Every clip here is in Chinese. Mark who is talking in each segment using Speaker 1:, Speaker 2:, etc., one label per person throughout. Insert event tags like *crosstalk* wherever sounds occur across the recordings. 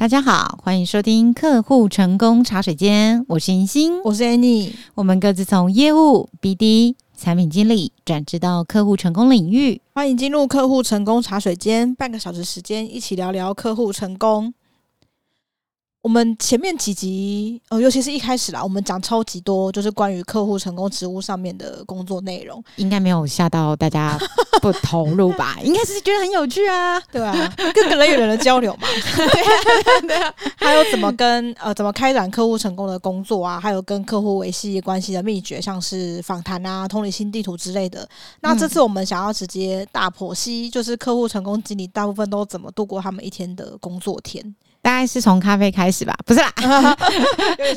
Speaker 1: 大家好，欢迎收听客户成功茶水间，我是银星，
Speaker 2: 我是 Annie，
Speaker 1: 我们各自从业务、BD、产品经理转职到客户成功领域，
Speaker 2: 欢迎进入客户成功茶水间，半个小时时间，一起聊聊客户成功。我们前面几集，呃，尤其是一开始啦，我们讲超级多，就是关于客户成功职务上面的工作内容，
Speaker 1: 应该没有吓到大家 *laughs* 不投入吧？*laughs* 应该是觉得很有趣啊，
Speaker 2: 对啊，跟人与人的交流嘛，*laughs* 对啊，对啊，还有怎么跟呃怎么开展客户成功的工作啊，还有跟客户维系关系的秘诀，像是访谈啊、同理心地图之类的。那这次我们想要直接大剖析，就是客户成功经理大部分都怎么度过他们一天的工作天。
Speaker 1: 大概是从咖啡开始吧，不是啦，*laughs*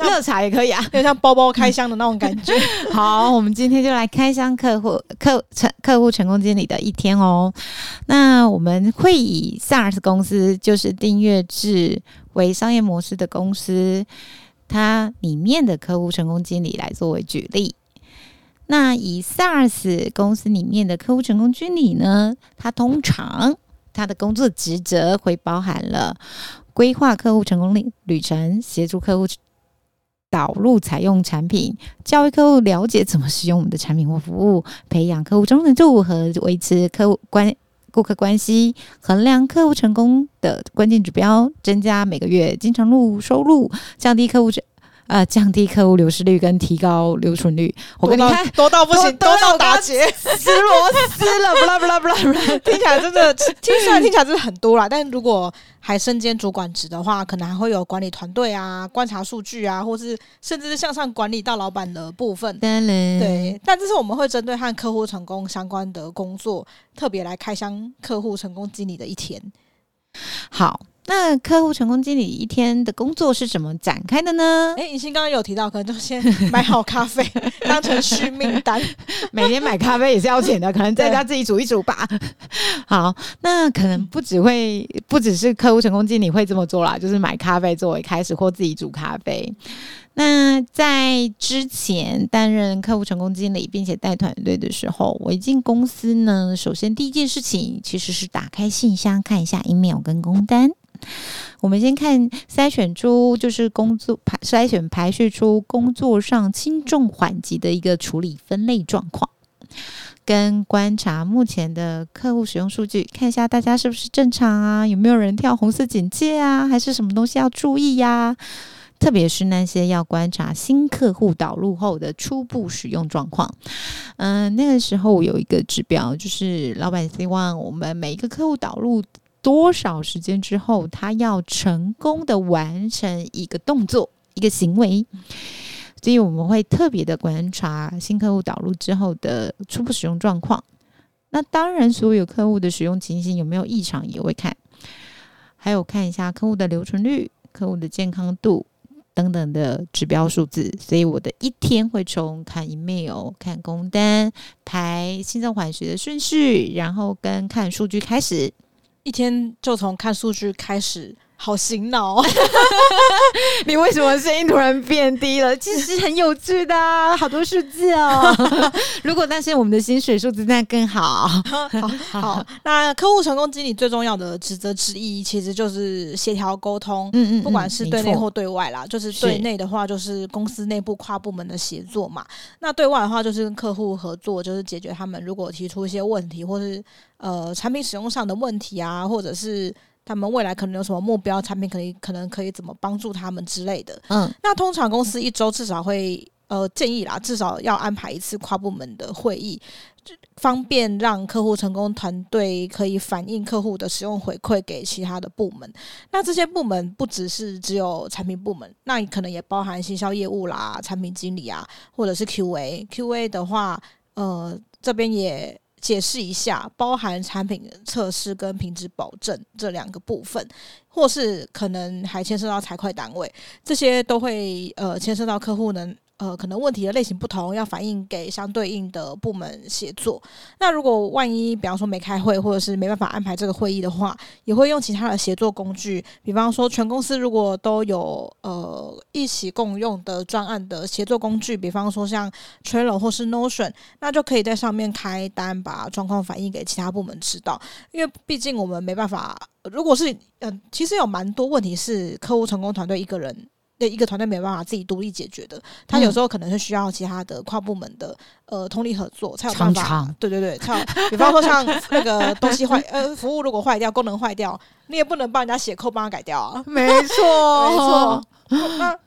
Speaker 1: 热茶也可以啊，
Speaker 2: 有点像包包开箱的那种感觉。*laughs*
Speaker 1: 好，我们今天就来开箱客户客成客户成功经理的一天哦。那我们会以 SaaS 公司，就是订阅制为商业模式的公司，它里面的客户成功经理来作为举例。那以 SaaS 公司里面的客户成功经理呢，他通常他的工作职责会包含了。规划客户成功旅旅程，协助客户导入采用产品，教育客户了解怎么使用我们的产品或服务，培养客户忠诚度和维持客户关顾客关系，衡量客户成功的关键指标，增加每个月经常录收入，降低客户呃，降低客户流失率跟提高留存率，我跟你看
Speaker 2: 多到不行，多到打结，
Speaker 1: 撕螺丝了，不啦不啦不啦不啦，
Speaker 2: 听起来真的，听起来听起来真的很多啦。但如果还身兼主管职的话，可能还会有管理团队啊、观察数据啊，或是甚至是向上管理到老板的部分。对，但这是我们会针对和客户成功相关的工作，特别来开箱客户成功经理的一天。
Speaker 1: 好。那客户成功经理一天的工作是怎么展开的呢？
Speaker 2: 诶，尹欣刚刚有提到，可能就先买好咖啡，*laughs* 当成续命单。
Speaker 1: 每天买咖啡也是要钱的，可能在家自己煮一煮吧。*laughs* 好，那可能不只会，不只是客户成功经理会这么做啦，就是买咖啡作为开始，或自己煮咖啡。那在之前担任客户成功经理，并且带团队的时候，我一进公司呢，首先第一件事情其实是打开信箱看一下 email 跟工单。我们先看筛选出就是工作排筛选排序出工作上轻重缓急的一个处理分类状况，跟观察目前的客户使用数据，看一下大家是不是正常啊，有没有人跳红色警戒啊，还是什么东西要注意呀、特别是那些要观察新客户导入后的初步使用状况。嗯、那个时候有一个指标，就是老板希望我们每一个客户导入。多少时间之后，他要成功的完成一个动作、一个行为，所以我们会特别的观察新客户导入之后的初步使用状况。那当然，所有客户的使用情形有没有异常也会看，还有看一下客户的留存率、客户的健康度等等的指标数字。所以我的一天会从看 email、看工单、排新增缓学的顺序，然后跟看数据开始。
Speaker 2: 一天就从看数据开始，好醒脑。*laughs*
Speaker 1: 你为什么声音突然变低了？其实很有趣的，啊，好多数字哦。*laughs* 如果但是我们的薪水数字那更 *laughs* 好。
Speaker 2: 好，好，那客户成功经理最重要的职责之一，其实就是协调沟通。嗯，嗯嗯，不管是对内或对外啦，就是对内的话，就是公司内部跨部门的协作嘛。那对外的话，就是跟客户合作，就是解决他们如果提出一些问题，或是。呃，产品使用上的问题啊，或者是他们未来可能有什么目标，产品可以可能可以怎么帮助他们之类的。嗯，那通常公司一周至少会呃建议啦，至少要安排一次跨部门的会议，方便让客户成功团队可以反映客户的使用回馈给其他的部门。那这些部门不只是只有产品部门，那可能也包含行销业务啦、产品经理啊，或者是 QA。QA 的话，呃，这边也。解释一下，包含产品测试跟品质保证这两个部分，或是可能还牵涉到财会单位，这些都会呃牵涉到客户能呃，可能问题的类型不同，要反映给相对应的部门协作。那如果万一，比方说没开会，或者是没办法安排这个会议的话，也会用其他的协作工具，比方说全公司如果都有呃一起共用的专案的协作工具，比方说像 Trello 或是 Notion，那就可以在上面开单，把状况反映给其他部门知道。因为毕竟我们没办法，如果是嗯、呃，其实有蛮多问题是客户成功团队一个人。对一个团队没办法自己独立解决的，他有时候可能是需要其他的跨部门的呃通力合作才有办法。常常对对对，像比方说像那个 *laughs* 东西坏呃服务如果坏掉，功能坏掉，你也不能帮人家写扣帮他改掉啊。*laughs*
Speaker 1: 没错，*laughs* 没错。
Speaker 2: 那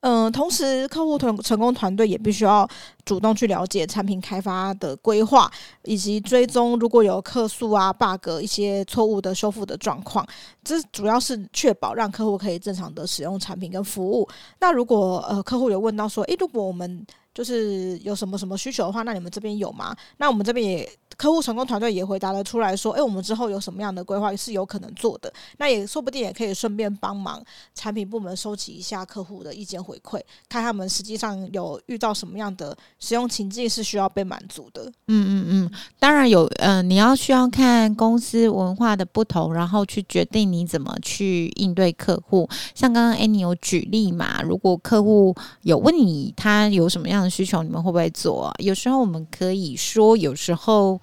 Speaker 2: 嗯、呃，同时客户团成功团队也必须要主动去了解产品开发的规划，以及追踪如果有客诉啊、bug 一些错误的修复的状况。这主要是确保让客户可以正常的使用产品跟服务。那如果呃客户有问到说，诶，如果我们就是有什么什么需求的话，那你们这边有吗？那我们这边也。客户成功团队也回答了出来，说：“诶，我们之后有什么样的规划是有可能做的？那也说不定也可以顺便帮忙产品部门收集一下客户的意见回馈，看他们实际上有遇到什么样的使用情境是需要被满足的。”
Speaker 1: 嗯嗯嗯，当然有，嗯、你要需要看公司文化的不同，然后去决定你怎么去应对客户。像刚刚 Annie 有举例嘛，如果客户有问你他有什么样的需求，你们会不会做？有时候我们可以说，有时候。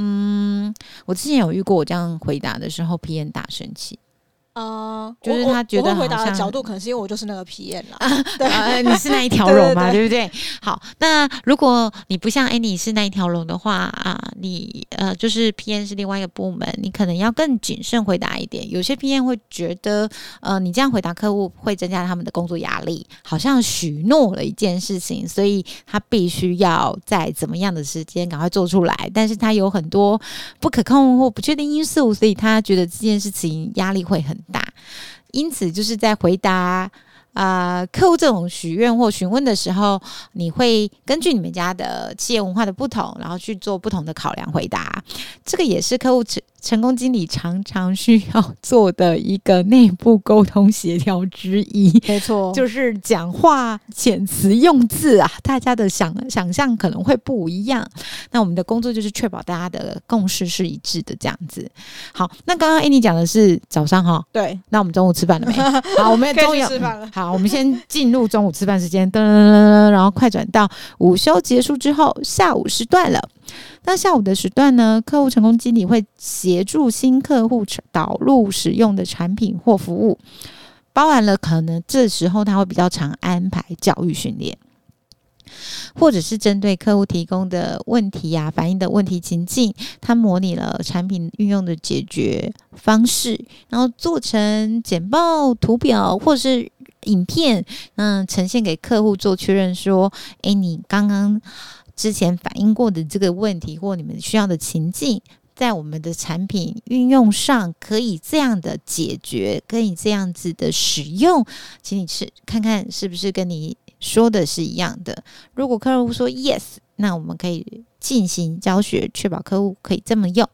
Speaker 1: 嗯，我之前有遇过我这样回答的时候，PM 大生气。
Speaker 2: 啊，
Speaker 1: 就是他觉得
Speaker 2: 回答的角度可能是因为我就是那个
Speaker 1: 啊，对，
Speaker 2: 呃，
Speaker 1: 你是那一条 *laughs* 龙嘛，对不对？好，那如果你不像 Annie 是那一条龙的话啊，你呃就是 P N 是另外一个部门，你可能要更谨慎回答一点。有些 P N 会觉得，呃，你这样回答客户会增加他们的工作压力，好像许诺了一件事情，所以他必须要在怎么样的时间赶快做出来，但是他有很多不可控或不确定因素，所以他觉得这件事情压力会很大，因此就是在回答啊、呃、客户这种许愿或询问的时候，你会根据你们家的企业文化的不同，然后去做不同的考量回答。这个也是客户成功经理常常需要做的一个内部沟通协调之一，
Speaker 2: 没错，
Speaker 1: 就是讲话遣词用字啊，大家的想想象可能会不一样。那我们的工作就是确保大家的共识是一致的，这样子。好，那刚刚 Annie 讲的是早上哈，
Speaker 2: 对，
Speaker 1: 那我们中午吃饭了没？*laughs* 好，我们中午
Speaker 2: 吃饭了。*laughs*
Speaker 1: 好，我们先进入中午吃饭时间，噔噔噔，然后快转到午休结束之后，下午时段了。那下午的时段呢，客户成功经理会协助新客户导入使用的产品或服务，包含了可能这时候他会比较常安排教育训练，或者是针对客户提供的问题呀、反映的问题情境，他模拟了产品运用的解决方式，然后做成简报、图表或是影片，嗯，呈现给客户做确认，说，诶，你刚刚。之前反映过的这个问题或你们需要的情境，在我们的产品运用上可以这样的解决，可以这样子的使用，请你试看看是不是跟你说的是一样的。如果客户说 yes，那我们可以进行教学，确保客户可以这么用，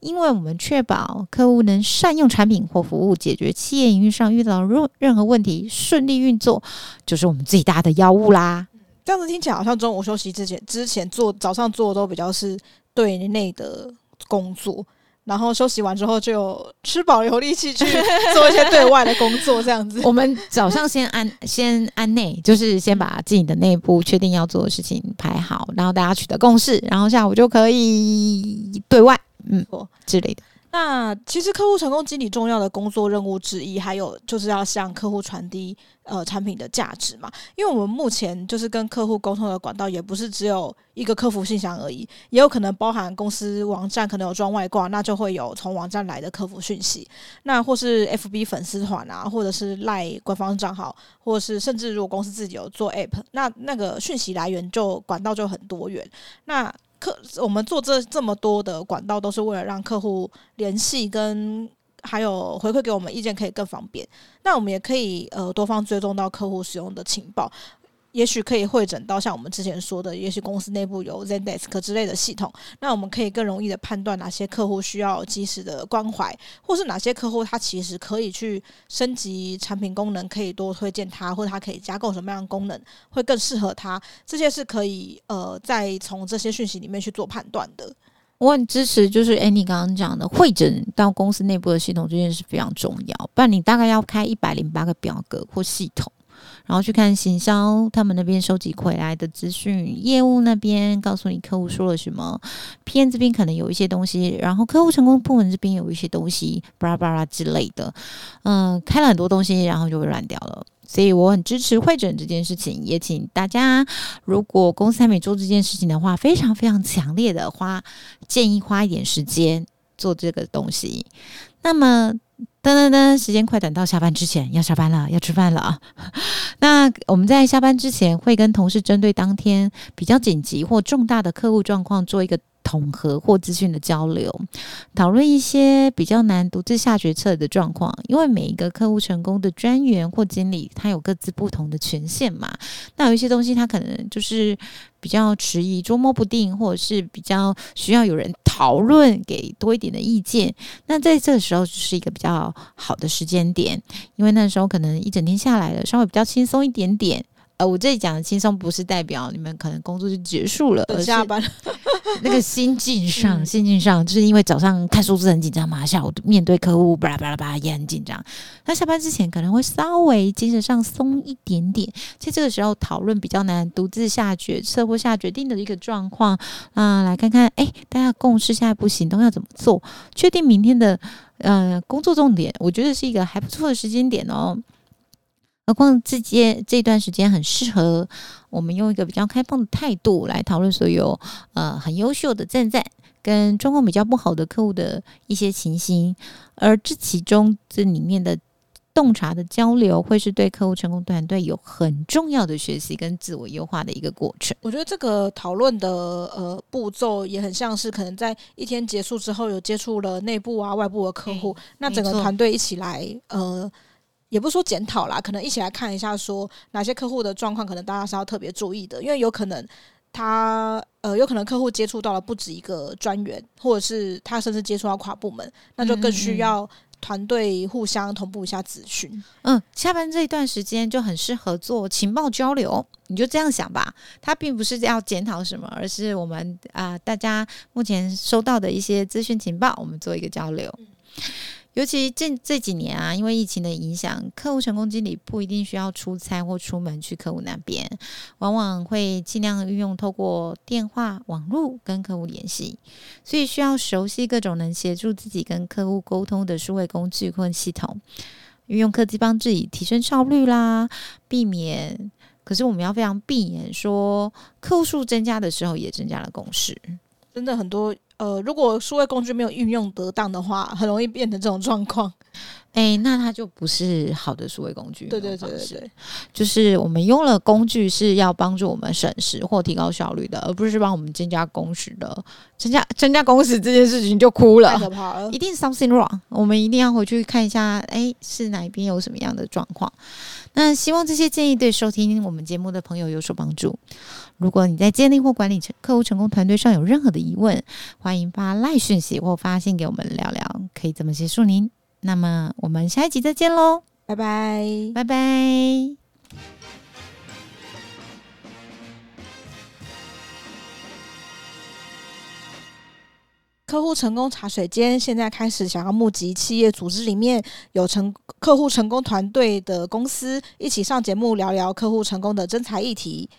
Speaker 1: 因为我们确保客户能善用产品或服务，解决企业营运上遇到任任何问题，顺利运作，就是我们最大的要务啦。
Speaker 2: 这样子听起来好像中午休息之前，之前做早上做的都比较是对内的工作，然后休息完之后就有吃饱有力气去做一些对外的工作。这样子，*laughs*
Speaker 1: 我们早上先安 *laughs* 先安内，就是先把自己的内部确定要做的事情排好，然后大家取得共识，然后下午就可以对外，嗯，之类的。
Speaker 2: 那其实客户成功经理重要的工作任务之一，还有就是要向客户传递呃产品的价值嘛。因为我们目前就是跟客户沟通的管道，也不是只有一个客服信箱而已，也有可能包含公司网站可能有装外挂，那就会有从网站来的客服讯息，那或是 FB 粉丝团啊，或者是赖官方账号，或者是甚至如果公司自己有做 App，那那个讯息来源就管道就很多元。那客，我们做这这么多的管道，都是为了让客户联系跟还有回馈给我们意见可以更方便。那我们也可以呃多方追踪到客户使用的情报。也许可以会诊到像我们之前说的，也许公司内部有 Zendesk 之类的系统，那我们可以更容易的判断哪些客户需要及时的关怀，或是哪些客户他其实可以去升级产品功能，可以多推荐他，或者他可以加购什么样的功能会更适合他，这些是可以呃再从这些讯息里面去做判断的。
Speaker 1: 我很支持，就是 Annie 刚刚讲的，会诊到公司内部的系统这件事非常重要，不然你大概要开一百零八个表格或系统。然后去看行销，他们那边收集回来的资讯，业务那边告诉你客户说了什么，PN 这边可能有一些东西，然后客户成功部门这边有一些东西，巴拉巴拉之类的，嗯，开了很多东西，然后就会乱掉了。所以我很支持会诊这件事情，也请大家，如果公司还没做这件事情的话，非常非常强烈的花建议花一点时间做这个东西。那么。噔噔噔，时间快等到下班之前，要下班了，要吃饭了！*laughs* 那我们在下班之前会跟同事针对当天比较紧急或重大的客户状况做一个统合或资讯的交流，讨论一些比较难独自下决策的状况。因为每一个客户成功的专员或经理，他有各自不同的权限嘛。那有一些东西，他可能就是比较迟疑、捉摸不定，或者是比较需要有人讨论，给多一点的意见。那在这个时候，就是一个比较好的时间点，因为那时候可能一整天下来了，稍微比较轻松一点点。呃，我这里讲的轻松不是代表你们可能工作就结束了，而
Speaker 2: 下班 *laughs*
Speaker 1: 那个心境上，心境上就是因为早上看数字很紧张嘛，下午面对客户巴拉巴拉巴拉也很紧张。那下班之前可能会稍微精神上松一点点，在这个时候讨论比较难独自下决策或下决定的一个状况啊，来看看哎，大家共识下一步行动要怎么做，确定明天的呃工作重点，我觉得是一个还不错的时间点哦。何况这些这段时间很适合我们用一个比较开放的态度来讨论所有呃很优秀的赞赞跟状况比较不好的客户的一些情形，而这其中这里面的洞察的交流，会是对客户成功团队有很重要的学习跟自我优化的一个过程。
Speaker 2: 我觉得这个讨论的呃步骤也很像是可能在一天结束之后有接触了内部啊外部的客户，那整个团队一起来呃。也不是说检讨啦，可能一起来看一下，说哪些客户的状况，可能大家是要特别注意的，因为有可能他呃，有可能客户接触到了不止一个专员，或者是他甚至接触到跨部门，那就更需要团队互相同步一下资讯。
Speaker 1: 嗯，下班这一段时间就很适合做情报交流，你就这样想吧。他并不是要检讨什么，而是我们啊、呃，大家目前收到的一些资讯情报，我们做一个交流。嗯尤其这这几年啊，因为疫情的影响，客户成功经理不一定需要出差或出门去客户那边，往往会尽量运用透过电话、网络跟客户联系，所以需要熟悉各种能协助自己跟客户沟通的数位工具或系统，运用科技帮自己提升效率啦，避免。可是我们要非常避免说，客户数增加的时候也增加了公事，
Speaker 2: 真的很多。呃，如果数位工具没有运用得当的话，很容易变成这种状况。
Speaker 1: 哎，那它就不是好的数位工具。
Speaker 2: 对对对对对，
Speaker 1: 就是我们用了工具是要帮助我们省时或提高效率的，而不是帮我们增加工时的。增加增加工时这件事情就哭了，
Speaker 2: 太可怕了，
Speaker 1: 一定 something wrong。我们一定要回去看一下，哎，是哪一边有什么样的状况。那希望这些建议对收听我们节目的朋友有所帮助。如果你在建立或管理成客户成功团队上有任何的疑问，欢迎发赖讯息或发信给我们聊聊，可以怎么协助您？那么我们下一集再见喽，
Speaker 2: 拜拜，
Speaker 1: 拜拜。
Speaker 2: 客户成功茶水间现在开始想要募集企业组织里面有成客户成功团队的公司，一起上节目聊聊客户成功的真才议题。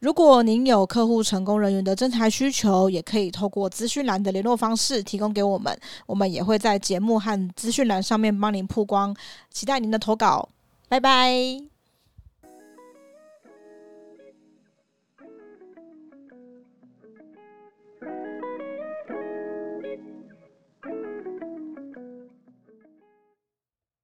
Speaker 2: 如果您有客户成功人员的征才需求，也可以透过资讯栏的联络方式提供给我们，我们也会在节目和资讯栏上面帮您曝光。期待您的投稿，拜拜。